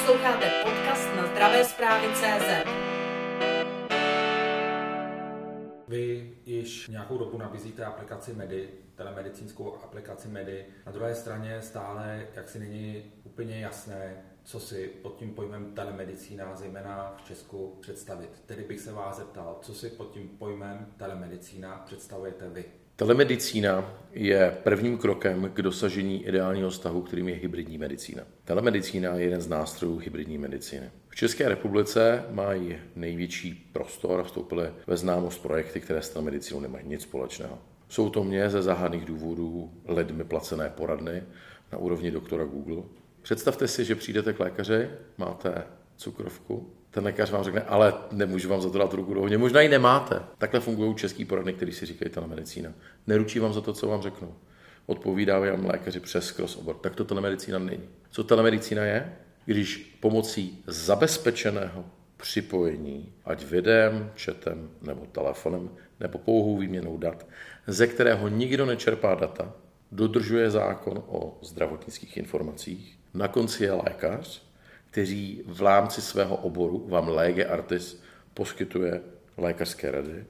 Posloucháte podcast na zdravé zprávy CZ. Vy již nějakou dobu nabízíte aplikaci Medi, telemedicínskou aplikaci Medi. Na druhé straně stále, jak si není úplně jasné, co si pod tím pojmem telemedicína, zejména v Česku, představit. Tedy bych se vás zeptal, co si pod tím pojmem telemedicína představujete vy? Telemedicína je prvním krokem k dosažení ideálního stavu, kterým je hybridní medicína. Telemedicína je jeden z nástrojů hybridní medicíny. V České republice mají největší prostor a vstoupily ve známost projekty, které s telemedicínou nemají nic společného. Jsou to mě ze záhadných důvodů lidmi placené poradny na úrovni doktora Google. Představte si, že přijdete k lékaři, máte cukrovku, ten lékař vám řekne, ale nemůžu vám za to dát ruku do. Možná ji nemáte. Takhle fungují český poradny, který si říkají telemedicína. Neručí vám za to, co vám řeknou. Odpovídá vám lékaři přes cross obor. Tak to telemedicína není. Co telemedicína je? Když pomocí zabezpečeného připojení, ať videem, chatem nebo telefonem, nebo pouhou výměnou dat, ze kterého nikdo nečerpá data, dodržuje zákon o zdravotnických informacích, na konci je lékař, který v rámci svého oboru vám lege artis poskytuje lékařské rady.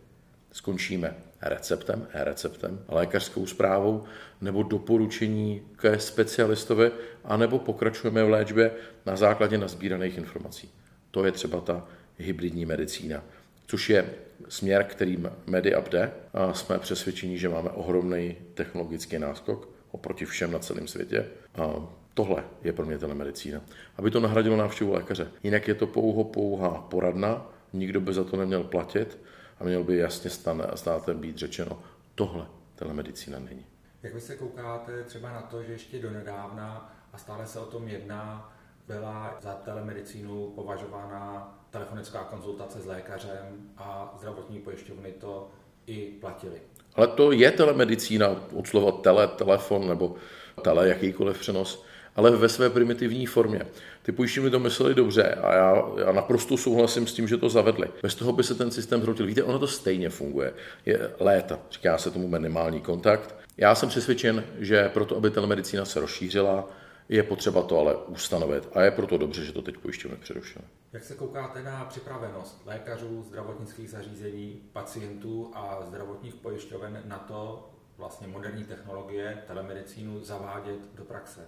Skončíme receptem, e-receptem, lékařskou zprávou nebo doporučení ke specialistovi, anebo pokračujeme v léčbě na základě nazbíraných informací. To je třeba ta hybridní medicína, což je směr, kterým MediUp jde a jsme přesvědčeni, že máme ohromný technologický náskok oproti všem na celém světě. A Tohle je pro mě telemedicína. Aby to nahradilo návštěvu lékaře. Jinak je to pouho pouhá poradna, nikdo by za to neměl platit a měl by jasně státem být řečeno, tohle telemedicína není. Jak vy se koukáte třeba na to, že ještě donedávna, a stále se o tom jedná, byla za telemedicínu považována telefonická konzultace s lékařem a zdravotní pojišťovny to i platili. Ale to je telemedicína od slova tele, telefon nebo tele, jakýkoliv přenos ale ve své primitivní formě. Ty pojišťovny to mysleli dobře a já, já naprosto souhlasím s tím, že to zavedli. Bez toho by se ten systém zhroutil. Víte, ono to stejně funguje. Je léta, říká se tomu minimální kontakt. Já jsem přesvědčen, že proto, aby telemedicína se rozšířila, je potřeba to ale ustanovit a je proto dobře, že to teď pojišťovny přerušily. Jak se koukáte na připravenost lékařů, zdravotnických zařízení, pacientů a zdravotních pojišťoven na to, vlastně moderní technologie, telemedicínu zavádět do praxe?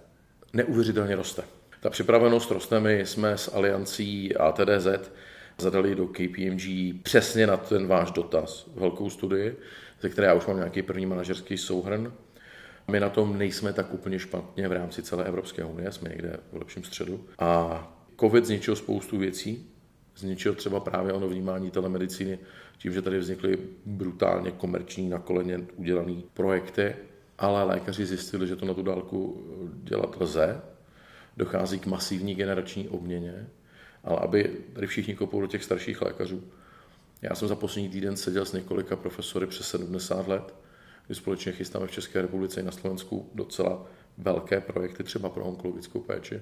Neuvěřitelně roste. Ta připravenost roste. My jsme s aliancí ATDZ zadali do KPMG přesně na ten váš dotaz velkou studii, ze které já už mám nějaký první manažerský souhrn. My na tom nejsme tak úplně špatně v rámci celé Evropské unie, jsme někde v lepším středu. A COVID zničil spoustu věcí, zničil třeba právě ono vnímání telemedicíny tím, že tady vznikly brutálně komerční na koleně udělané projekty ale lékaři zjistili, že to na tu dálku dělat lze. Dochází k masivní generační obměně, ale aby tady všichni kopou do těch starších lékařů. Já jsem za poslední týden seděl s několika profesory přes 70 let, kdy společně chystáme v České republice i na Slovensku docela velké projekty, třeba pro onkologickou péči.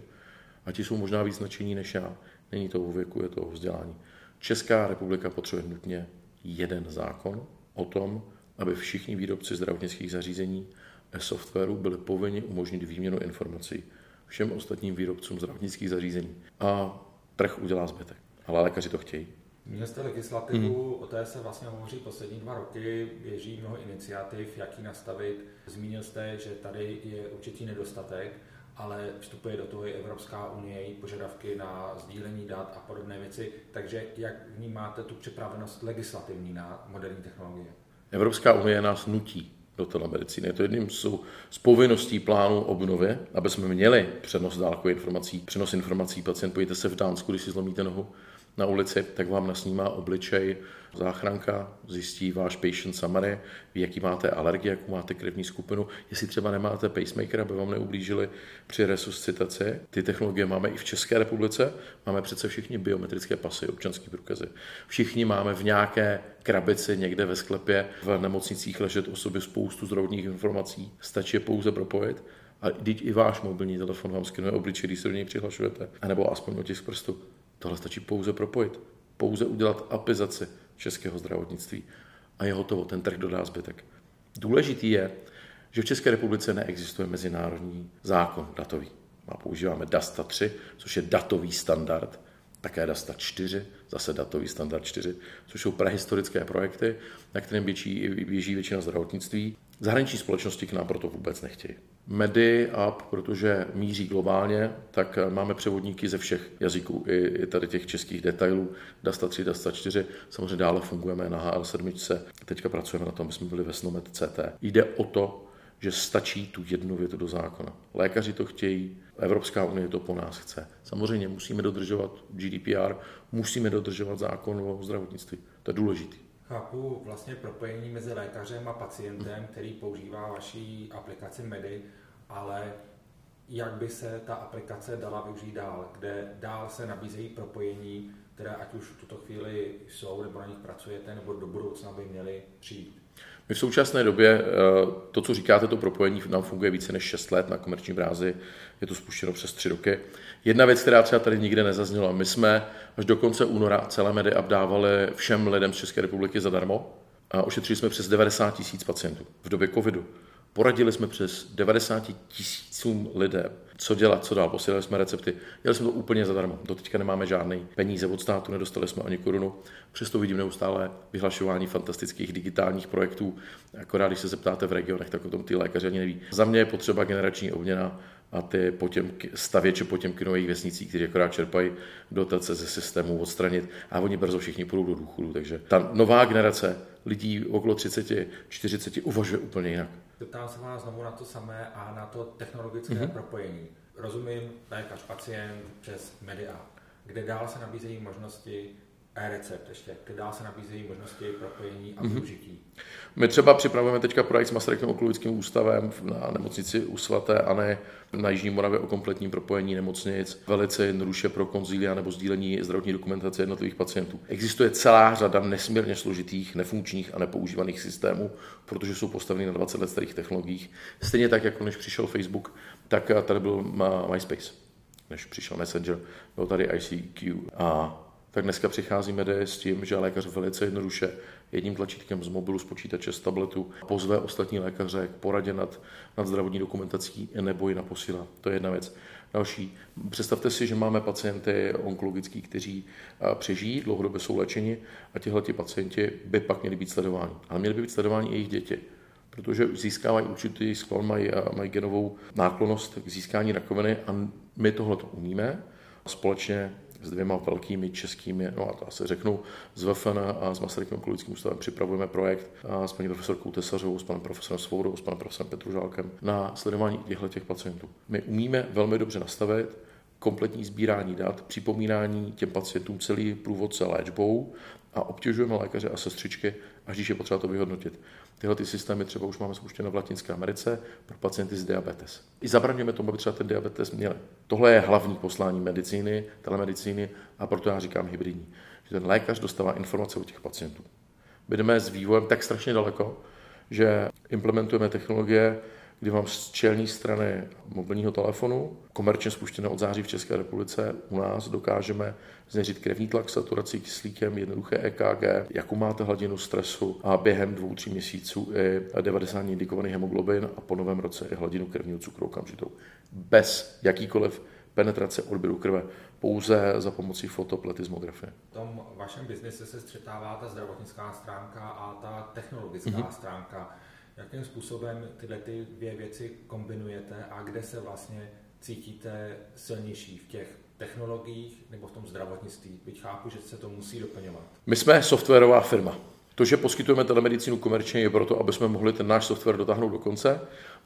A ti jsou možná víc značení než já. Není to o věku, je to o vzdělání. Česká republika potřebuje nutně jeden zákon o tom, aby všichni výrobci zdravotnických zařízení a softwaru byli povinni umožnit výměnu informací všem ostatním výrobcům zdravotnických zařízení. A trh udělá zbytek. Ale lékaři to chtějí. Měl jste legislativu, hmm. o té se vlastně hovoří poslední dva roky, běží mnoho iniciativ, jak ji nastavit. Zmínil jste, že tady je určitý nedostatek, ale vstupuje do toho i Evropská unie, její požadavky na sdílení dat a podobné věci. Takže jak vnímáte tu připravenost legislativní na moderní technologie? Evropská unie nás nutí do telemedicíny. Je to jedním z, z povinností plánu obnovy, aby jsme měli přenos dálkových informací, přenos informací. Pacient, pojďte se v Dánsku, když si zlomíte nohu, na ulici, tak vám nasnímá obličej záchranka, zjistí váš patient summary, ví, jaký máte alergii, jakou máte krevní skupinu, jestli třeba nemáte pacemaker, aby vám neublížili při resuscitaci. Ty technologie máme i v České republice, máme přece všichni biometrické pasy, občanské průkazy. Všichni máme v nějaké krabici někde ve sklepě, v nemocnicích ležet osoby spoustu zdravotních informací, stačí je pouze propojit a i váš mobilní telefon vám skenuje obličej, když se do něj přihlašujete, anebo aspoň otisk prstu. Tohle stačí pouze propojit, pouze udělat apizaci českého zdravotnictví a je hotovo, ten trh dodá zbytek. Důležitý je, že v České republice neexistuje mezinárodní zákon datový. A používáme DASTA 3, což je datový standard, také DASTA 4, zase datový standard 4, což jsou prehistorické projekty, na kterém běží, běží většina zdravotnictví. Zahraniční společnosti k nám proto vůbec nechtějí. Medi App, protože míří globálně, tak máme převodníky ze všech jazyků, i, tady těch českých detailů, DASTA 3, DASTA 4, samozřejmě dále fungujeme na HL7, teďka pracujeme na tom, aby jsme byli ve Snomet CT. Jde o to, že stačí tu jednu větu do zákona. Lékaři to chtějí, Evropská unie to po nás chce. Samozřejmě musíme dodržovat GDPR, musíme dodržovat zákon o zdravotnictví. To je důležité. Chápu vlastně propojení mezi lékařem a pacientem, který používá vaší aplikaci Medi, ale jak by se ta aplikace dala využít dál, kde dál se nabízejí propojení, které ať už v tuto chvíli jsou, nebo na nich pracujete, nebo do budoucna by měly přijít. My v současné době, eh, to, co říkáte, to propojení nám funguje více než 6 let na komerční brázi, je to spuštěno přes 3 roky. Jedna věc, která třeba tady nikde nezazněla, my jsme až do konce února celé medy dávali všem lidem z České republiky zadarmo a ošetřili jsme přes 90 tisíc pacientů v době covidu. Poradili jsme přes 90 tisícům lidem, co dělat, co dál. Posílali jsme recepty. Dělali jsme to úplně zadarmo. Do teďka nemáme žádný peníze od státu, nedostali jsme ani korunu. Přesto vidím neustále vyhlašování fantastických digitálních projektů. Akorát, když se zeptáte v regionech, tak o tom ty lékaři ani neví. Za mě je potřeba generační obměna a ty potěmky, stavěče potěmky nových vesnicích, kteří akorát čerpají dotace ze systému, odstranit a oni brzo všichni půjdou do důchodu. Takže ta nová generace lidí okolo 30, 40 uvažuje úplně jinak. Zeptám se vás znovu na to samé a na to technologické mm-hmm. propojení. Rozumím, lékař, pacient přes Media, kde dál se nabízejí možnosti e-recept ještě, kde dál se nabízejí možnosti propojení a mhm. využití. Mm-hmm. My třeba připravujeme teďka projekt s Masarykem onkologickým ústavem na nemocnici u svaté Ane na Jižní Moravě o kompletním propojení nemocnic, velice jednoduše pro konzília nebo sdílení zdravotní dokumentace jednotlivých pacientů. Existuje celá řada nesmírně složitých, nefunkčních a nepoužívaných systémů, protože jsou postaveny na 20 let starých technologiích. Stejně tak, jako než přišel Facebook, tak tady byl MySpace. Než přišel Messenger, byl tady ICQ a tak dneska přicházíme s tím, že lékař velice jednoduše jedním tlačítkem z mobilu, z počítače, z tabletu pozve ostatní lékaře k poradě nad, nad zdravotní dokumentací nebo ji naposílá. To je jedna věc. Další, představte si, že máme pacienty onkologický, kteří přežijí, dlouhodobě jsou léčeni a tihle pacienti by pak měli být sledováni. Ale měli by být sledováni i jejich děti protože získávají určitý sklon, mají, mají genovou náklonost k získání rakoviny a my tohle to umíme. Společně s dvěma velkými českými, no a to asi řeknu, z VFN a s Masarykem onkologickým ústavem připravujeme projekt a s paní profesorkou Tesařovou, s panem profesorem Svoudou, s panem profesorem Petružálkem na sledování těchto těch pacientů. My umíme velmi dobře nastavit kompletní sbírání dat, připomínání těm pacientům celý průvodce léčbou a obtěžujeme lékaře a sestřičky, až když je potřeba to vyhodnotit. Tyhle ty systémy třeba už máme spuštěné v Latinské Americe pro pacienty s diabetes. I zabraňujeme tomu, aby třeba ten diabetes měli. Tohle je hlavní poslání medicíny, telemedicíny a proto já říkám hybridní. Že ten lékař dostává informace o těch pacientů. Budeme s vývojem tak strašně daleko, že implementujeme technologie, kdy mám z čelní strany mobilního telefonu, komerčně spuštěné od září v České republice, u nás dokážeme změřit krevní tlak, saturaci kyslíkem, jednoduché EKG, jakou máte hladinu stresu a během dvou, tří měsíců i 90 indikovaný hemoglobin a po novém roce i hladinu krevního cukru okamžitou. Bez jakýkoliv penetrace odběru krve, pouze za pomocí fotopletismografie. V tom vašem biznise se střetává ta zdravotnická stránka a ta technologická mm-hmm. stránka jakým způsobem tyhle ty dvě věci kombinujete a kde se vlastně cítíte silnější v těch technologiích nebo v tom zdravotnictví? Byť chápu, že se to musí doplňovat. My jsme softwarová firma. To, že poskytujeme telemedicínu komerčně, je proto, aby jsme mohli ten náš software dotáhnout do konce,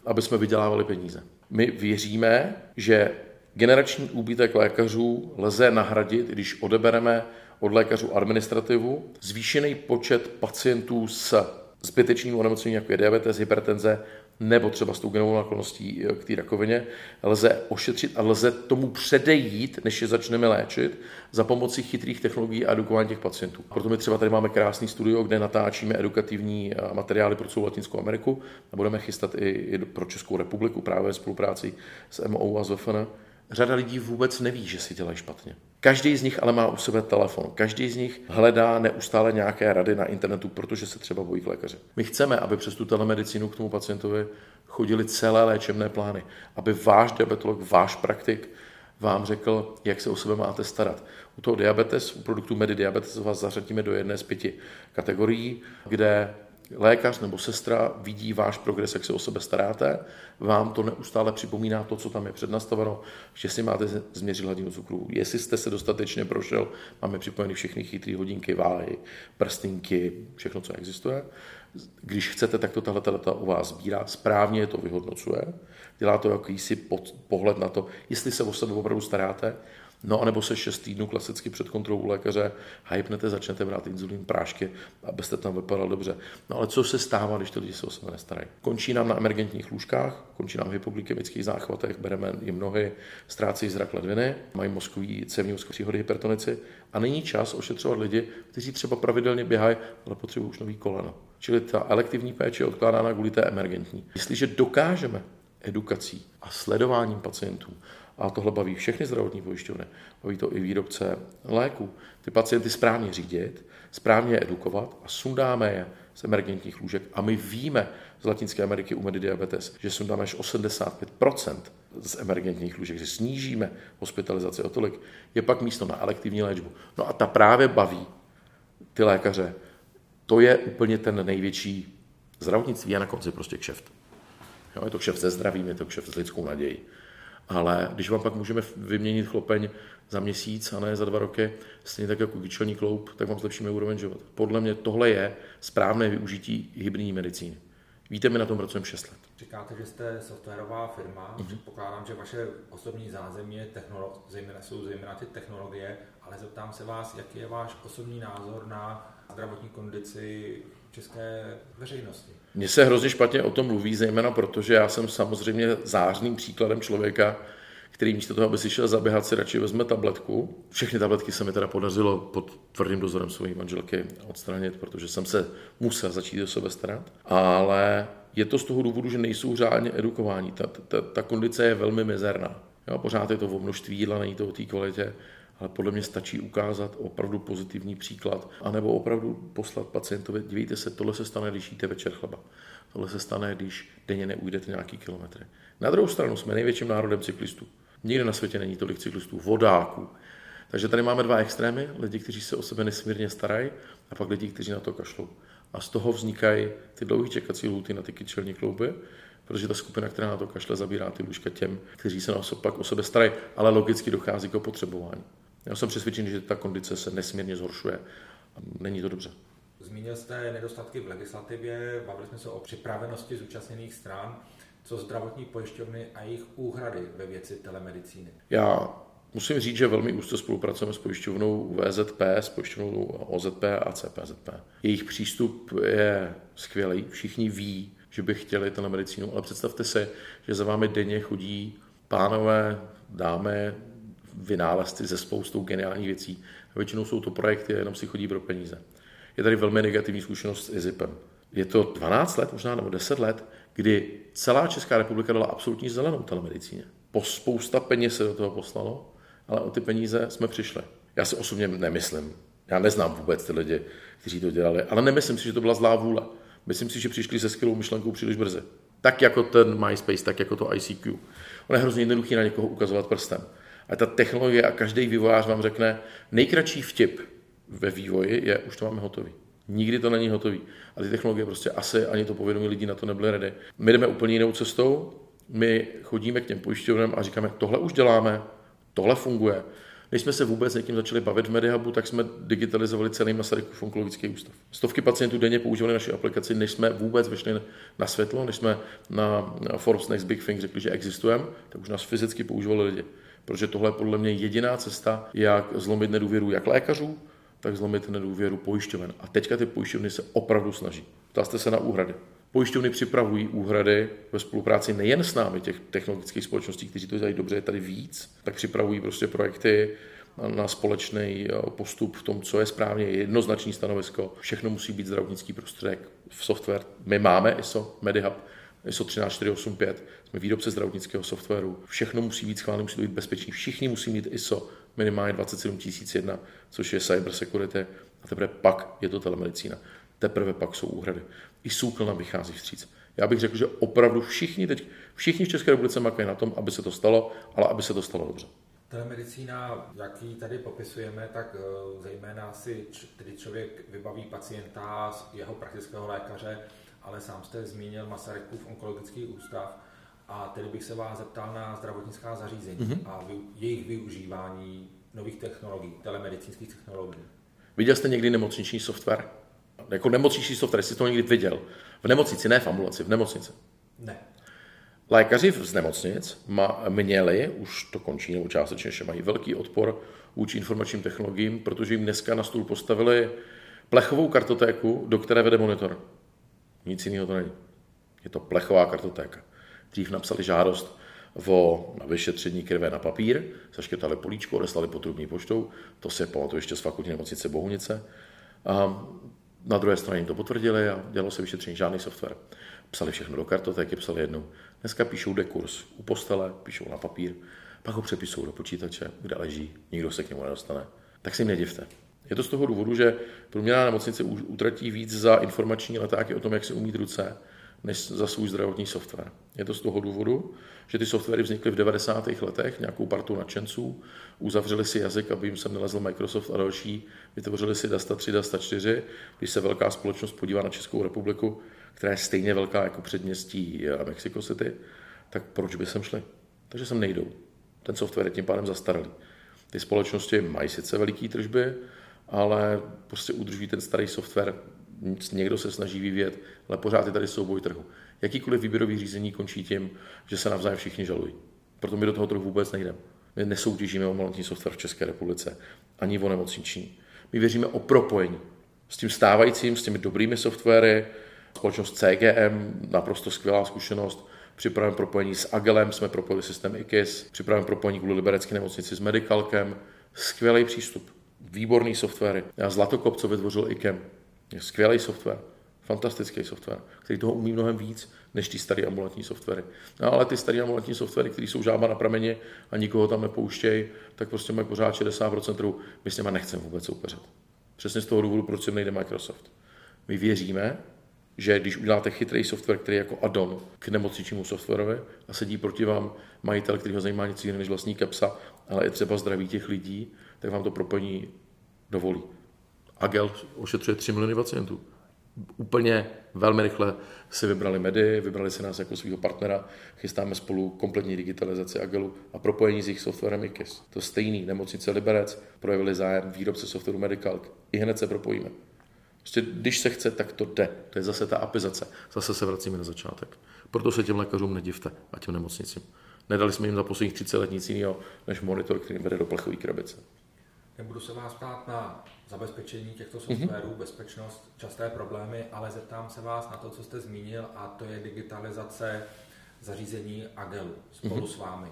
aby jsme vydělávali peníze. My věříme, že generační úbytek lékařů lze nahradit, když odebereme od lékařů administrativu, zvýšený počet pacientů s zbytečným onemocněním, jako je diabetes, hypertenze, nebo třeba s tou genovou náklonností eh, k té rakovině, lze ošetřit a lze tomu předejít, než je začneme léčit, za pomocí chytrých technologií a edukování těch pacientů. Proto my třeba tady máme krásný studio, kde natáčíme edukativní eh, materiály pro celou Latinskou Ameriku a budeme chystat i, i pro Českou republiku právě ve spolupráci s MO a ZFN řada lidí vůbec neví, že si dělají špatně. Každý z nich ale má u sebe telefon. Každý z nich hledá neustále nějaké rady na internetu, protože se třeba bojí k lékaře. My chceme, aby přes tu telemedicínu k tomu pacientovi chodili celé léčebné plány, aby váš diabetolog, váš praktik vám řekl, jak se o sebe máte starat. U toho diabetes, u produktu Medidiabetes vás zařadíme do jedné z pěti kategorií, kde lékař nebo sestra vidí váš progres, jak se o sebe staráte, vám to neustále připomíná to, co tam je přednastaveno, že si máte změřit hladinu cukru. Jestli jste se dostatečně prošel, máme připojeny všechny chytré hodinky, váhy, prstinky, všechno, co existuje. Když chcete, tak to tahle data u vás sbírá, správně to vyhodnocuje, dělá to jakýsi pohled na to, jestli se o sebe opravdu staráte, No, anebo se 6 týdnů klasicky před kontrolou u lékaře hypnete, začnete brát inzulín, prášky, abyste tam vypadal dobře. No ale co se stává, když ty lidi se o sebe nestarají? Končí nám na emergentních lůžkách, končí nám v hypoglykemických záchvatech, bereme jim nohy, ztrácejí zrak ledviny, mají mozkový, cévní mozkový příhody, hypertonici a není čas ošetřovat lidi, kteří třeba pravidelně běhají, ale potřebují už nový koleno. Čili ta elektivní péče je odkládána kvůli té emergentní. Jestliže dokážeme edukací a sledováním pacientů a tohle baví všechny zdravotní pojišťovny, baví to i výrobce léků, ty pacienty správně řídit, správně edukovat a sundáme je z emergentních lůžek. A my víme z Latinské Ameriky u Medidiabetes, že sundáme až 85% z emergentních lůžek, že snížíme hospitalizaci o tolik, je pak místo na elektivní léčbu. No a ta právě baví ty lékaře. To je úplně ten největší zdravotnictví a na konci prostě kšeft. Jo, je to kšeft se zdravím, je to kšeft s lidskou nadějí. Ale když vám pak můžeme vyměnit chlopeň za měsíc a ne za dva roky, stejně tak jako kyčelní kloup, tak vám zlepšíme úroveň života. Podle mě tohle je správné využití hybridní medicíny. Víte, my na tom pracujeme 6 let. Říkáte, že jste softwarová firma. Mm-hmm. Předpokládám, že vaše osobní zázemí je technolo- zejména, jsou zejména ty technologie, ale zeptám se vás, jaký je váš osobní názor na zdravotní kondici české veřejnosti? Mně se hrozně špatně o tom mluví, zejména protože já jsem samozřejmě zářným příkladem člověka, který místo toho, aby si šel zaběhat, si radši vezme tabletku. Všechny tabletky se mi teda podařilo pod tvrdým dozorem své manželky odstranit, protože jsem se musel začít o sebe starat. Ale je to z toho důvodu, že nejsou řádně edukováni. Ta, ta, ta kondice je velmi mizerná. Jo, pořád je to o množství jídla, není to o té kvalitě ale podle mě stačí ukázat opravdu pozitivní příklad, anebo opravdu poslat pacientovi, dívejte se, tohle se stane, když jíte večer chleba. Tohle se stane, když denně neujdete nějaký kilometry. Na druhou stranu jsme největším národem cyklistů. Nikde na světě není tolik cyklistů, vodáků. Takže tady máme dva extrémy, lidi, kteří se o sebe nesmírně starají, a pak lidi, kteří na to kašlou. A z toho vznikají ty dlouhé čekací lhuty na ty kyčelní klouby, protože ta skupina, která na to kašle, zabírá ty lůžka těm, kteří se na pak o sebe starají, ale logicky dochází k opotřebování. Já jsem přesvědčený, že ta kondice se nesmírně zhoršuje není to dobře. Zmínil jste nedostatky v legislativě, bavili jsme se o připravenosti zúčastněných stran, co zdravotní pojišťovny a jejich úhrady ve věci telemedicíny. Já musím říct, že velmi úzce spolupracujeme s pojišťovnou VZP, s pojišťovnou OZP a CPZP. Jejich přístup je skvělý, všichni ví, že by chtěli telemedicínu, ale představte si, že za vámi denně chodí pánové, dámy, vynálezci ze spoustou geniálních věcí. Většinou jsou to projekty a jenom si chodí pro peníze. Je tady velmi negativní zkušenost s IZIPem. Je to 12 let, možná nebo 10 let, kdy celá Česká republika dala absolutní zelenou telemedicíně. Po spousta peněz se do toho poslalo, ale o ty peníze jsme přišli. Já si osobně nemyslím, já neznám vůbec ty lidi, kteří to dělali, ale nemyslím si, že to byla zlá vůle. Myslím si, že přišli se skvělou myšlenkou příliš brzy. Tak jako ten MySpace, tak jako to ICQ. On je hrozně jednoduchý na někoho ukazovat prstem. A ta technologie a každý vývojář vám řekne, nejkratší vtip ve vývoji je, už to máme hotový. Nikdy to není hotový. A ty technologie prostě asi ani to povědomí lidí na to nebyly ready. My jdeme úplně jinou cestou, my chodíme k těm pojišťovnám a říkáme, tohle už děláme, tohle funguje. Než jsme se vůbec někým začali bavit v Medihubu, tak jsme digitalizovali celý Masarykův onkologický ústav. Stovky pacientů denně používali naši aplikaci, než jsme vůbec vyšli na světlo, než jsme na Forbes Next Big Thing řekli, že existujeme, tak už nás fyzicky používali lidi. Protože tohle je podle mě jediná cesta, jak zlomit nedůvěru jak lékařů, tak zlomit nedůvěru pojišťoven. A teďka ty pojišťovny se opravdu snaží. Ptá jste se na úhrady. Pojišťovny připravují úhrady ve spolupráci nejen s námi, těch technologických společností, kteří to dělají dobře, je tady víc, tak připravují prostě projekty na společný eh, postup v tom, co je správně, jednoznačný stanovisko. Všechno musí být zdravotnický prostředek v software. My máme ISO, MediHub, ISO 13485, jsme výrobce zdravotnického softwaru, všechno musí být schváleno, musí být bezpečný, všichni musí mít ISO minimálně 27001, což je cyber security, a teprve pak je to telemedicína. Teprve pak jsou úhrady. I nám vychází vstříc. Já bych řekl, že opravdu všichni teď, všichni v České republice makají na tom, aby se to stalo, ale aby se to stalo dobře. Telemedicína, jak ji tady popisujeme, tak eh, zejména si tedy člověk vybaví pacienta, jeho praktického lékaře, ale sám jste zmínil Masarykův onkologický ústav a tedy bych se vás zeptal na zdravotnická zařízení mm-hmm. a jejich využívání nových technologií, telemedicínských technologií. Viděl jste někdy nemocniční software? Jako nemocniční software, jsi to někdy viděl? V nemocnici, ne v ambulaci, v nemocnici. Ne. Lékaři z nemocnic měli, už to končí, nebo částečně že mají velký odpor vůči informačním technologiím, protože jim dneska na stůl postavili plechovou kartotéku, do které vede monitor. Nic jiného to není. Je to plechová kartotéka. Dřív napsali žádost o vyšetření krve na papír, zaškrtali políčko, odeslali potrubní poštou, to se pamatuju ještě z fakultní nemocnice Bohunice. A na druhé straně to potvrdili a dělalo se vyšetření, žádný software. Psali všechno do kartotéky, psali jednou. Dneska píšou dekurs u postele, píšou na papír, pak ho přepisují do počítače, kde leží, nikdo se k němu nedostane. Tak si jim nedivte. Je to z toho důvodu, že průměrná nemocnice utratí víc za informační letáky o tom, jak se umít ruce, než za svůj zdravotní software. Je to z toho důvodu, že ty softwary vznikly v 90. letech, nějakou partu nadšenců, uzavřeli si jazyk, aby jim sem nelezl Microsoft a další, vytvořili si Dasta 3, Dasta 4. Když se velká společnost podívá na Českou republiku, která je stejně velká jako předměstí a Mexico City, tak proč by sem šli? Takže sem nejdou. Ten software je tím pádem zastaralý. Ty společnosti mají sice veliký tržby, ale prostě udržují ten starý software, někdo se snaží vyvíjet, ale pořád je tady souboj trhu. Jakýkoliv výběrový řízení končí tím, že se navzájem všichni žalují. Proto my do toho trhu vůbec nejdeme. My nesoutěžíme o malotní software v České republice, ani o nemocniční. My věříme o propojení s tím stávajícím, s těmi dobrými softwary, společnost CGM, naprosto skvělá zkušenost, připravujeme propojení s Agelem, jsme propojili systém IKIS, připravujeme propojení kvůli Liberecké nemocnici s Medicalkem, skvělý přístup, výborný software. Já Zlatokop, co vytvořil IKEM, skvělý software, fantastický software, který toho umí mnohem víc než ty staré ambulantní softwary. No, ale ty staré ambulantní softwary, které jsou žába na prameně a nikoho tam nepouštějí, tak prostě mají pořád 60% trhu. My s nimi nechceme vůbec soupeřit. Přesně z toho důvodu, proč sem nejde Microsoft. My věříme, že když uděláte chytrý software, který je jako add-on k nemocničnímu softwarovi a sedí proti vám majitel, který ho zajímá nic jiného než vlastní kapsa, ale je třeba zdraví těch lidí, tak vám to propojení dovolí. Agel ošetřuje 3 miliony pacientů. Úplně velmi rychle si vybrali Medy, vybrali si nás jako svého partnera, chystáme spolu kompletní digitalizaci Agelu a propojení s jejich softwarem IKIS. To stejný, nemocnice Liberec projevili zájem, výrobce softwaru Medical, i hned se propojíme. Prostě když se chce, tak to jde. To je zase ta apizace. Zase se vracíme na začátek. Proto se těm lékařům nedivte a těm nemocnicím. Nedali jsme jim za posledních 30 let nic jiného, než monitor, který vede do plechové krabice. Nebudu se vás ptát na zabezpečení těchto softwarů, mm-hmm. bezpečnost, časté problémy, ale zeptám se vás na to, co jste zmínil, a to je digitalizace zařízení Agelu spolu mm-hmm. s vámi.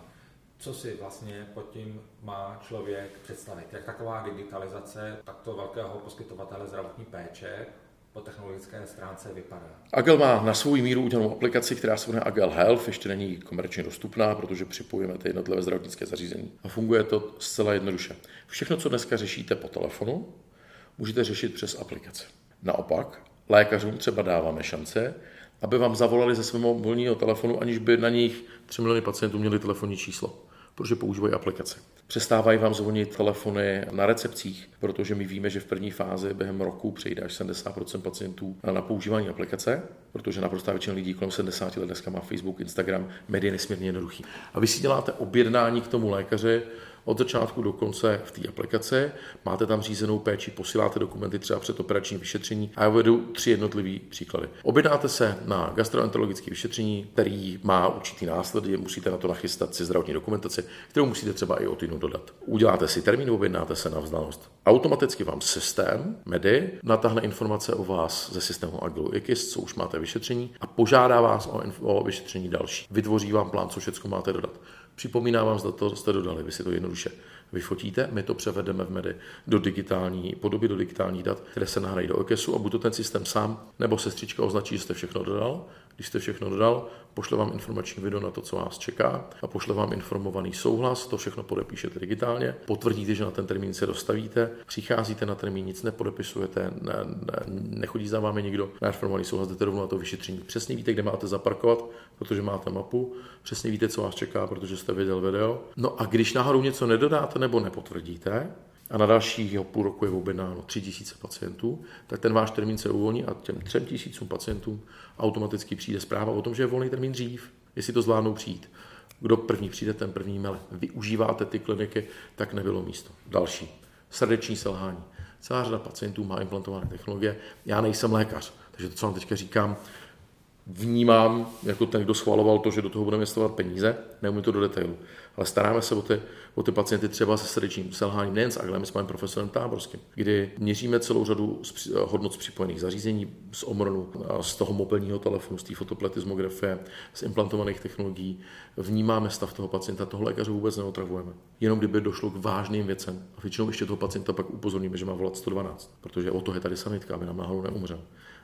Co si vlastně pod tím má člověk představit? Jak taková digitalizace takto velkého poskytovatele zdravotní péče po technologické stránce vypadá? Agel má na svou míru udělanou aplikaci, která se jmenuje Agel Health, ještě není komerčně dostupná, protože připojíme ty jednotlivé zdravotnické zařízení. A funguje to zcela jednoduše. Všechno, co dneska řešíte po telefonu, můžete řešit přes aplikaci. Naopak, lékařům třeba dáváme šance, aby vám zavolali ze svého mobilního telefonu, aniž by na nich 3 miliony pacientů měli telefonní číslo protože používají aplikace. Přestávají vám zvonit telefony na recepcích, protože my víme, že v první fázi během roku přejde až 70% pacientů na používání aplikace, protože naprostá většina lidí kolem 70 let dneska má Facebook, Instagram, média nesmírně jednoduchý. A vy si děláte objednání k tomu lékaři, od začátku do konce v té aplikaci. Máte tam řízenou péči, posíláte dokumenty třeba před operační vyšetření a já uvedu tři jednotlivé příklady. Objednáte se na gastroenterologické vyšetření, který má určitý následky, musíte na to nachystat si zdravotní dokumentaci, kterou musíte třeba i o týdnu dodat. Uděláte si termín, objednáte se na vzdálenost. Automaticky vám systém MEDY natáhne informace o vás ze systému Agilu IKIS, co už máte vyšetření a požádá vás o, o vyšetření další. Vytvoří vám plán, co všechno máte dodat. Připomínám vám, zda to jste dodali, vy si to jednoduše vyfotíte, my to převedeme v medy do digitální podoby, do digitální dat, které se nahrají do OKESu a buď to ten systém sám, nebo sestřička označí, že jste všechno dodal. Když jste všechno dodal, pošle vám informační video na to, co vás čeká a pošle vám informovaný souhlas, to všechno podepíšete digitálně, potvrdíte, že na ten termín se dostavíte, přicházíte na termín, nic nepodepisujete, ne, ne, nechodí za vámi nikdo na informovaný souhlas, jdete rovnou na to vyšetření. Přesně víte, kde máte zaparkovat, protože máte mapu, přesně víte, co vás čeká, protože jste viděl video. No a když náhodou něco nedodáte nebo nepotvrdíte, a na dalšího půl roku je objednáno 3000 pacientů, tak ten váš termín se uvolní a těm 3000 pacientům automaticky přijde zpráva o tom, že je volný termín dřív, jestli to zvládnou přijít. Kdo první přijde, ten první mele. Využíváte ty kliniky, tak nebylo místo. Další. Srdeční selhání. Celá řada pacientů má implantované technologie. Já nejsem lékař, takže to, co vám teďka říkám, vnímám jako ten, kdo schvaloval to, že do toho budeme investovat peníze, neumím to do detailu, ale staráme se o ty, o ty pacienty třeba se srdečním selháním, nejen s Aglem, s panem profesorem Táborským, kdy měříme celou řadu hodnot z připojených zařízení, z Omronu, z toho mobilního telefonu, z té fotopletismografie, z implantovaných technologií, vnímáme stav toho pacienta, toho lékaře vůbec neotravujeme. Jenom kdyby došlo k vážným věcem. A většinou ještě toho pacienta pak upozorníme, že má volat 112, protože o to je tady sanitka, aby nám náhodou neumřel.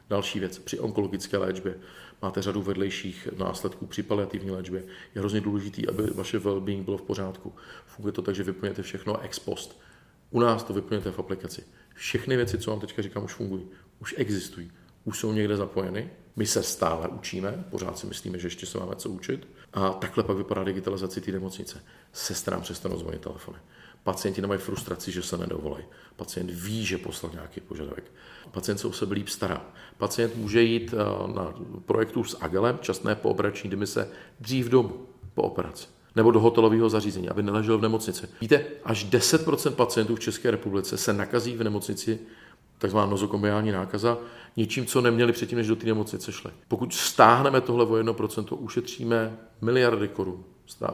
Další věc, při onkologické léčbě máte řadu vedlejších následků při paliativní léčbě. Je hrozně důležité, aby vaše well-being bylo v pořádku. Funguje to tak, že vyplňujete všechno ex post. U nás to vyplňujete v aplikaci. Všechny věci, co vám teďka říkám, už fungují. Už existují. Už jsou někde zapojeny. My se stále učíme, pořád si myslíme, že ještě se máme co učit. A takhle pak vypadá digitalizace té nemocnice. Sestrám přestanou zvonit telefony. Pacienti nemají frustraci, že se nedovolají. Pacient ví, že poslal nějaký požadavek. Pacient se o sebe líp stará. Pacient může jít eh, na projektu s Agelem, časné pooperační demise, dřív domů po operaci nebo do hotelového zařízení, aby neležel v nemocnici. Víte, až 10% pacientů v České republice se nakazí v nemocnici, takzvaná nozokomiální nákaza, něčím, co neměli předtím, než do té nemocnice šli. Pokud stáhneme tohle o 1%, ušetříme miliardy korun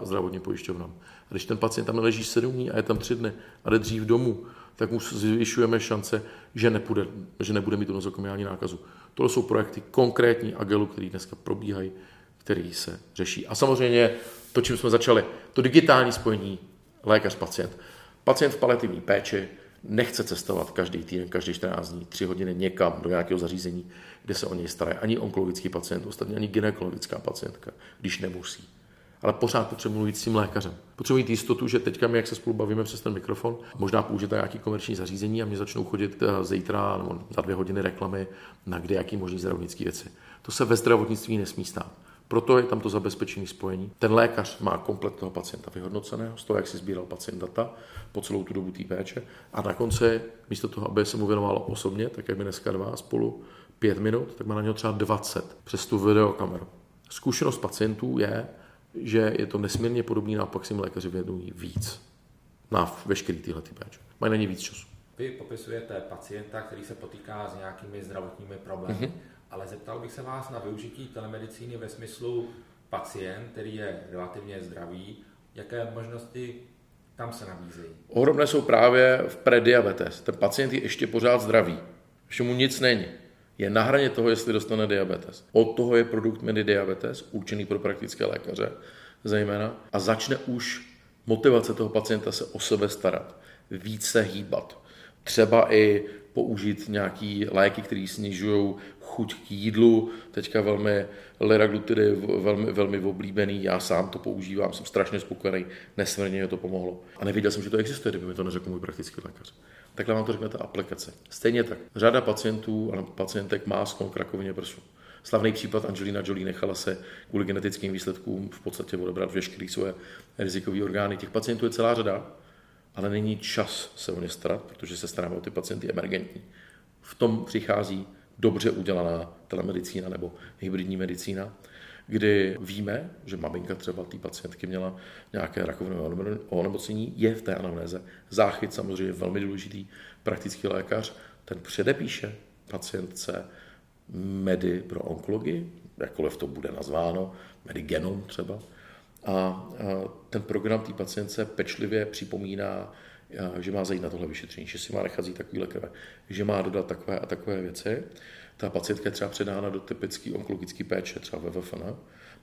zdravotním pojišťovnám. A když ten pacient tam leží 7 dní a je tam 3 dny a jde dřív domů, tak mu zvyšujeme šance, že, nepůjde, že nebude mít tu nozokomiální nákazu. Tohle jsou projekty konkrétní Agelu, které dneska probíhají, který se řeší. A samozřejmě to, čím jsme začali, to digitální spojení lékař-pacient. Pacient v paliativní péči nechce cestovat každý týden, každý 14 dní, 3 hodiny někam do nějakého zařízení, kde se o něj starají ani onkologický pacient, ostatně ani gynekologická pacientka, když nemusí ale pořád potřebuji mluvit s tím lékařem. Potřebuji mít jistotu, že teďka my, jak se spolu bavíme přes ten mikrofon, možná použijete nějaký komerční zařízení a mě začnou chodit eh, zítra nebo za dvě hodiny reklamy na kde jaký možný zdravotnické věci. To se ve zdravotnictví nesmí stát. Proto je tam to zabezpečené spojení. Ten lékař má komplet toho pacienta vyhodnoceného, z toho, jak si sbíral pacient data po celou tu dobu té péče. A na konci, místo toho, aby se mu věnovalo osobně, tak jak my dneska dva spolu pět minut, tak má na něho třeba 20 přes tu videokameru. Zkušenost pacientů je, že je to nesmírně podobný, naopak si lékaři věnují víc na veškerý tyhle ty péče. Mají na ně víc času. Vy popisujete pacienta, který se potýká s nějakými zdravotními problémy, mm-hmm. ale zeptal bych se vás na využití telemedicíny ve smyslu pacient, který je relativně zdravý, jaké možnosti tam se nabízejí? Ohromné jsou právě v prediabetes. Ten pacient je ještě pořád zdravý. Ještě mu nic není je na hraně toho, jestli dostane diabetes. Od toho je produkt Medi Diabetes, určený pro praktické lékaře zejména, a začne už motivace toho pacienta se o sebe starat, více hýbat. Třeba i použít nějaký léky, které snižují chuť k jídlu, teďka velmi liraglutidy, velmi, velmi oblíbený, já sám to používám, jsem strašně spokojený, nesmírně to pomohlo. A nevěděl jsem, že to existuje, kdyby mi to neřekl můj praktický lékař. Takhle vám to řekne ta aplikace. Stejně tak. Řada pacientů a pacientek má sklon k rakovině prsu. Slavný případ Angelina Jolie nechala se kvůli genetickým výsledkům v podstatě odebrat veškeré svoje rizikové orgány. Těch pacientů je celá řada, ale není čas se o ně starat, protože se staráme o ty pacienty emergentní. V tom přichází dobře udělaná telemedicína nebo hybridní medicína, kdy víme, že maminka třeba té pacientky měla nějaké rakovinové onemocnění, je v té anamnéze. Záchyt samozřejmě velmi důležitý, praktický lékař, ten předepíše pacientce medy pro onkologii, jakkoliv to bude nazváno, medigenom třeba, a ten program té pacientce pečlivě připomíná, že má zajít na tohle vyšetření, že si má nechat takovýhle krve, že má dodat takové a takové věci ta pacientka je třeba předána do typické onkologické péče, třeba ve VFN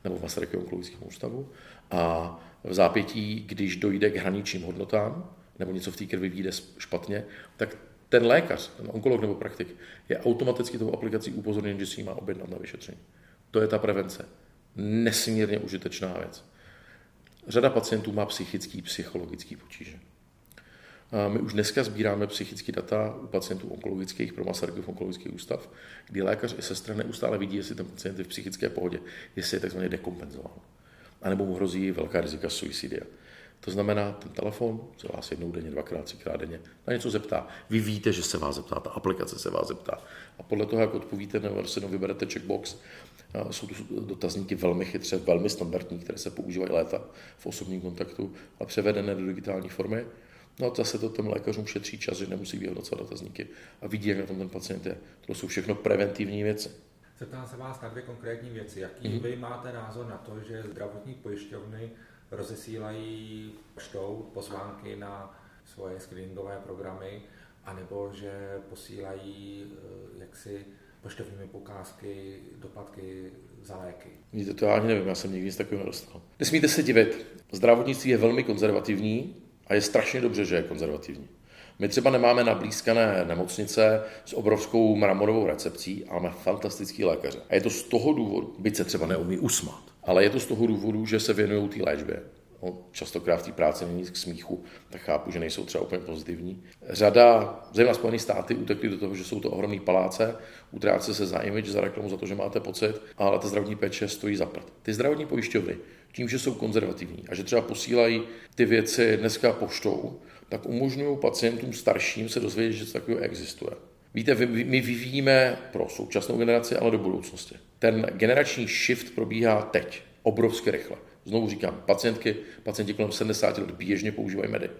nebo v Masarykově onkologickém ústavu a v zápětí, když dojde k hraničním hodnotám, nebo něco v té krvi vyjde špatně, tak ten lékař, ten onkolog nebo praktik, je automaticky tou aplikací upozorněn, že si ji má objednat na vyšetření. To je ta prevence. Nesmírně užitečná věc. Řada pacientů má psychický, psychologický potíže. My už dneska sbíráme psychické data u pacientů onkologických pro Masarykův onkologický ústav, kdy lékař i sestra neustále vidí, jestli ten pacient je v psychické pohodě, jestli je takzvaně dekompenzoval. A nebo mu hrozí velká rizika suicidia. To znamená, ten telefon se vás jednou denně, dvakrát, třikrát denně na něco zeptá. Vy víte, že se vás zeptá, ta aplikace se vás zeptá. A podle toho, jak odpovíte, nebo si vyberete checkbox, jsou tu dotazníky velmi chytře, velmi standardní, které se používají léta v osobním kontaktu, a převedené do digitální formy. No a zase to těm lékařům šetří čas, že nemusí vyhodnocovat dotazníky a vidí, jak na tom ten pacient je. To jsou všechno preventivní věci. Zeptám se vás na dvě konkrétní věci. Jaký mm-hmm. vy máte názor na to, že zdravotní pojišťovny rozesílají poštou pozvánky na svoje screeningové programy, anebo že posílají eh, jaksi poštovními poukázky, doplatky za léky. Víte, to já ani nevím, já jsem nikdy nic takového nedostal. Nesmíte se divit, zdravotnictví je velmi konzervativní a je strašně dobře, že je konzervativní. My třeba nemáme nablízkané nemocnice s obrovskou mramorovou recepcí, ale máme fantastický lékaře. A je to z toho důvodu, byť se třeba neumí usmat, ale je to z toho důvodu, že se věnují té léčbě. No, častokrát v té práci není k smíchu, tak chápu, že nejsou třeba úplně pozitivní. Řada, zejména Spojené státy, utekly do toho, že jsou to ohromné paláce, utrácí se za image, za reklamu, za to, že máte pocit, ale ta zdravotní péče stojí za prd. Ty zdravotní pojišťovny, tím, že jsou konzervativní a že třeba posílají ty věci dneska poštou, tak umožňují pacientům starším se dozvědět, že takového existuje. Víte, my vyvíjíme pro současnou generaci, ale do budoucnosti. Ten generační shift probíhá teď, obrovsky rychle. Znovu říkám, pacientky, pacienti kolem 70 let běžně používají medy.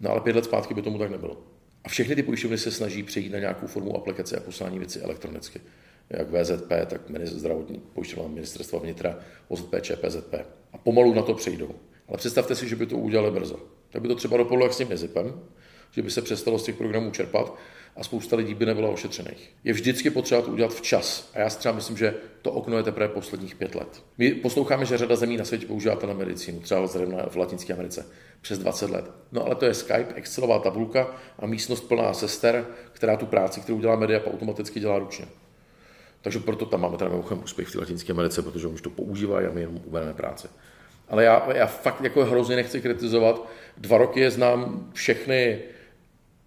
No ale pět let zpátky by tomu tak nebylo. A všechny ty pojišťovny se snaží přejít na nějakou formu aplikace a poslání věci elektronicky. Jak VZP, tak zdravotní pojišťovna ministerstva vnitra, OZP, ČPZP. A pomalu na to přejdou. Ale představte si, že by to udělali brzo. Tak by to třeba dopadlo jak s tím nezipem, že by se přestalo z těch programů čerpat a spousta lidí by nebyla ošetřených. Je vždycky potřeba to udělat včas. A já si třeba myslím, že to okno je teprve posledních pět let. My posloucháme, že řada zemí na světě používá telemedicínu, třeba zrovna v Latinské Americe, přes 20 let. No ale to je Skype, Excelová tabulka a místnost plná sester, která tu práci, kterou dělá media, automaticky dělá ručně. Takže proto tam máme teda mimochodem úspěch v Latinské Americe, protože už to používají a my jenom ubereme práci. Ale já, já fakt jako hrozně nechci kritizovat. Dva roky je znám všechny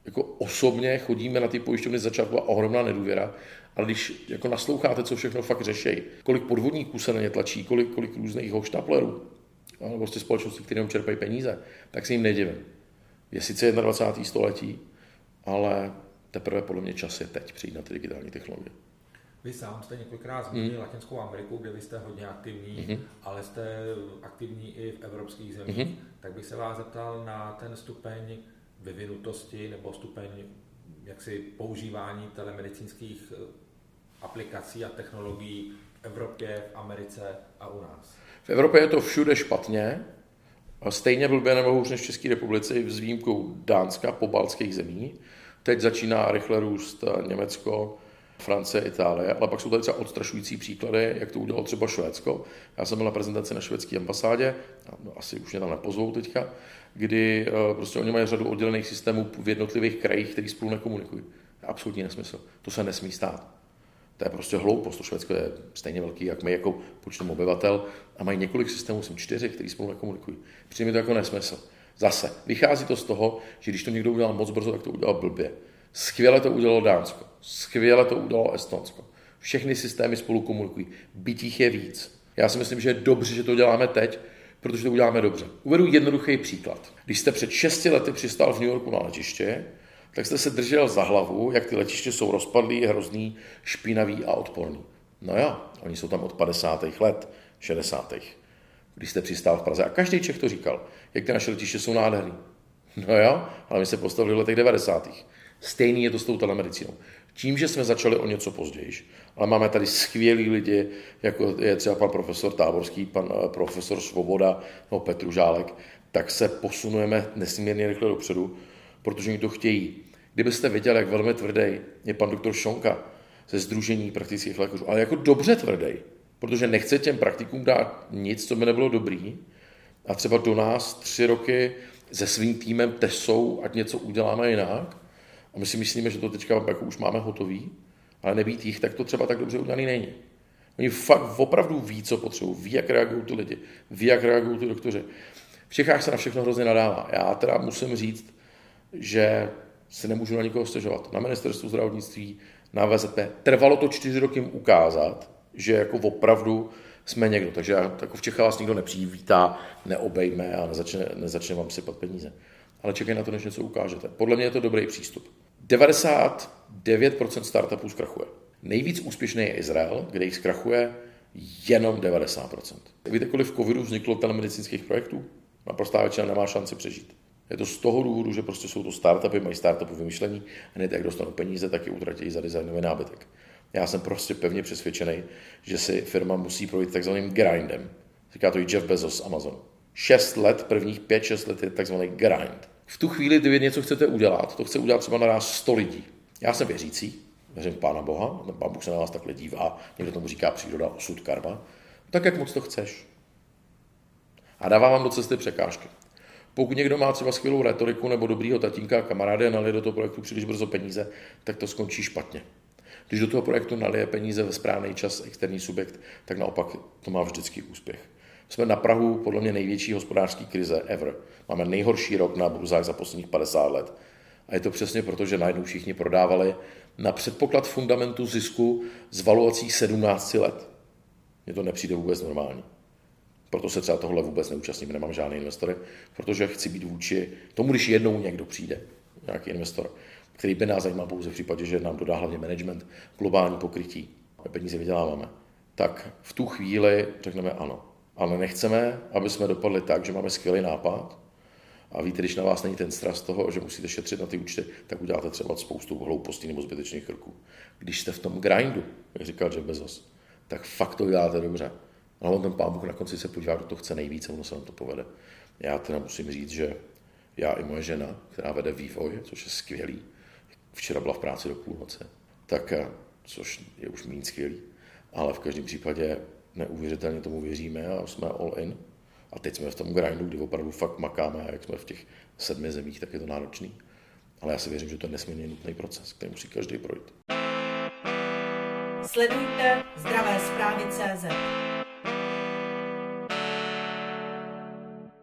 jako osobně chodíme na ty pojišťovny začátku a ohromná nedůvěra, ale když jako nasloucháte, co všechno fakt řeší, kolik podvodníků se na ně tlačí, kolik, kolik různých hoštaplerů, nebo prostě společností, které čerpají peníze, tak se jim nedivím. Je sice 21. století, ale teprve podle mě čas je teď přijít na ty digitální technologie. Vy sám jste několikrát zmínil mm. Latinskou Ameriku, kde vy jste hodně aktivní, mm. ale jste aktivní i v evropských zemích. Mm. Tak bych se vás zeptal na ten stupeň vyvinutosti nebo stupeň jaksi používání telemedicínských eh, aplikací a technologií v Evropě, v Americe a u nás? V Evropě je to všude špatně, stejně blbě nebo hůř než v České republice, s výjimkou Dánska, pobaltských zemí. Teď začíná rychle růst eh, Německo, Francie, Itálie, ale pak jsou tady třeba odstrašující příklady, jak to udělalo třeba Švédsko. Já jsem byl na prezentaci na švédské ambasádě, no, asi už mě tam nepozvou teďka, kdy uh, prostě oni mají řadu oddělených systémů v jednotlivých krajích, který spolu nekomunikují. Absolutní nesmysl. To se nesmí stát. To je prostě hloupost. To Švédsko je stejně velký, jak my jako počtem obyvatel a mají několik systémů, jsem čtyři, který spolu nekomunikují. Přijde mi to jako nesmysl. Zase, vychází to z toho, že když to někdo udělal moc brzo, tak to udělal blbě. Skvěle to udělalo Dánsko, skvěle to udělalo Estonsko. Všechny systémy spolu komunikují. Byť jich je víc. Já si myslím, že je dobře, že to děláme teď, protože to uděláme dobře. Uvedu jednoduchý příklad. Když jste před 6 lety přistál v New Yorku na letiště, tak jste se držel za hlavu, jak ty letiště jsou rozpadlý, hrozný, špinavý a odporný. No jo, oni jsou tam od 50. let, 60. Když jste přistál v Praze. A každý Čech to říkal, jak ty naše letiště jsou nádherný. No jo, ale my se postavili v letech 90. Stejný je to s tou telemedicínou. Tím, že jsme začali o něco později, ale máme tady skvělí lidi, jako je třeba pan profesor Táborský, pan eh, profesor Svoboda nebo Petru Žálek, tak se posunujeme nesmírně rychle dopředu, protože oni to chtějí. Kdybyste věděli, jak velmi tvrdý je pan doktor Šonka ze Združení praktických lékařů, ale jako dobře tvrdý, protože nechce těm praktikům dát nic, co by nebylo dobrý, a třeba do nás tři roky se svým týmem tesou, ať něco uděláme jinak. A my si myslíme, že to teďka jako už máme hotový, ale nebýt jich, tak to třeba tak dobře udělaný není. Oni fakt opravdu ví, co potřebují, ví, jak reagují ty lidi, ví, jak reagují ty doktoři. V Čechách se na všechno hrozně nadává. Já teda musím říct, že si nemůžu na nikoho stěžovat. Na ministerstvu zdravotnictví, na VZP. Trvalo to čtyři roky ukázat, že jako opravdu jsme někdo. Takže jako v Čechách vás nikdo nepřivítá, neobejme a nezačne, nezačne vám sypat peníze. Ale čekej na to, než něco ukážete. Podle mě je to dobrý přístup. 99% startupů zkrachuje. Nejvíc úspěšný je Izrael, kde jich zkrachuje jenom 90%. Víte, kolik v covidu vzniklo telemedicínských projektů? Naprostá většina nemá šanci přežít. Je to z toho důvodu, že prostě jsou to startupy, mají startupy vymyšlení a hned jak dostanou peníze, tak je utratí za designový nábytek. Já jsem prostě pevně přesvědčený, že si firma musí projít takzvaným grindem. Říká to i Jeff Bezos z Amazonu. Šest let, prvních pět, šest let je takzvaný grind. V tu chvíli, kdy vy něco chcete udělat, to chce udělat třeba na nás 100 lidí. Já jsem věřící, věřím Pána Boha, ten Pán Bůh se na vás takhle dívá, někdo tomu říká příroda, osud, karma, tak jak moc to chceš. A dává vám do cesty překážky. Pokud někdo má třeba skvělou retoriku nebo dobrýho tatínka a kamarády a do toho projektu příliš brzo peníze, tak to skončí špatně. Když do toho projektu nalije peníze ve správný čas externí subjekt, tak naopak to má vždycky úspěch. Jsme na Prahu podle mě největší hospodářské krize ever. Máme nejhorší rok na burzách za posledních 50 let. A je to přesně proto, že najednou všichni prodávali na předpoklad fundamentu zisku z valuací 17 let. Mně to nepřijde vůbec normální. Proto se třeba tohle vůbec neúčastním, nemám žádný investory, protože chci být vůči tomu, když jednou někdo přijde, nějaký investor, který by nás zajímal pouze v případě, že nám dodá hlavně management, globální pokrytí, peníze vyděláváme, tak v tu chvíli řekneme ano. Ale nechceme, aby jsme dopadli tak, že máme skvělý nápad a víte, když na vás není ten stres toho, že musíte šetřit na ty účty, tak uděláte třeba spoustu hloupostí nebo zbytečných kroků. Když jste v tom grindu, jak říkal Jeff Bezos, tak fakt to děláte dobře. Ale on ten pán na konci se podívá, kdo to chce nejvíce, ono se nám to povede. Já teda musím říct, že já i moje žena, která vede vývoj, což je skvělý, včera byla v práci do půlnoci, tak, eh, což je už méně skvělý, ale v každém případě neuvěřitelně tomu věříme a jsme all in. A teď jsme v tom grindu, kdy opravdu fakt makáme a jak jsme v těch sedmi zemích, tak je to náročný. Ale já si věřím, že to je nesmírně nutný proces, který musí každý projít. Sledujte zdravé zprávy CZ.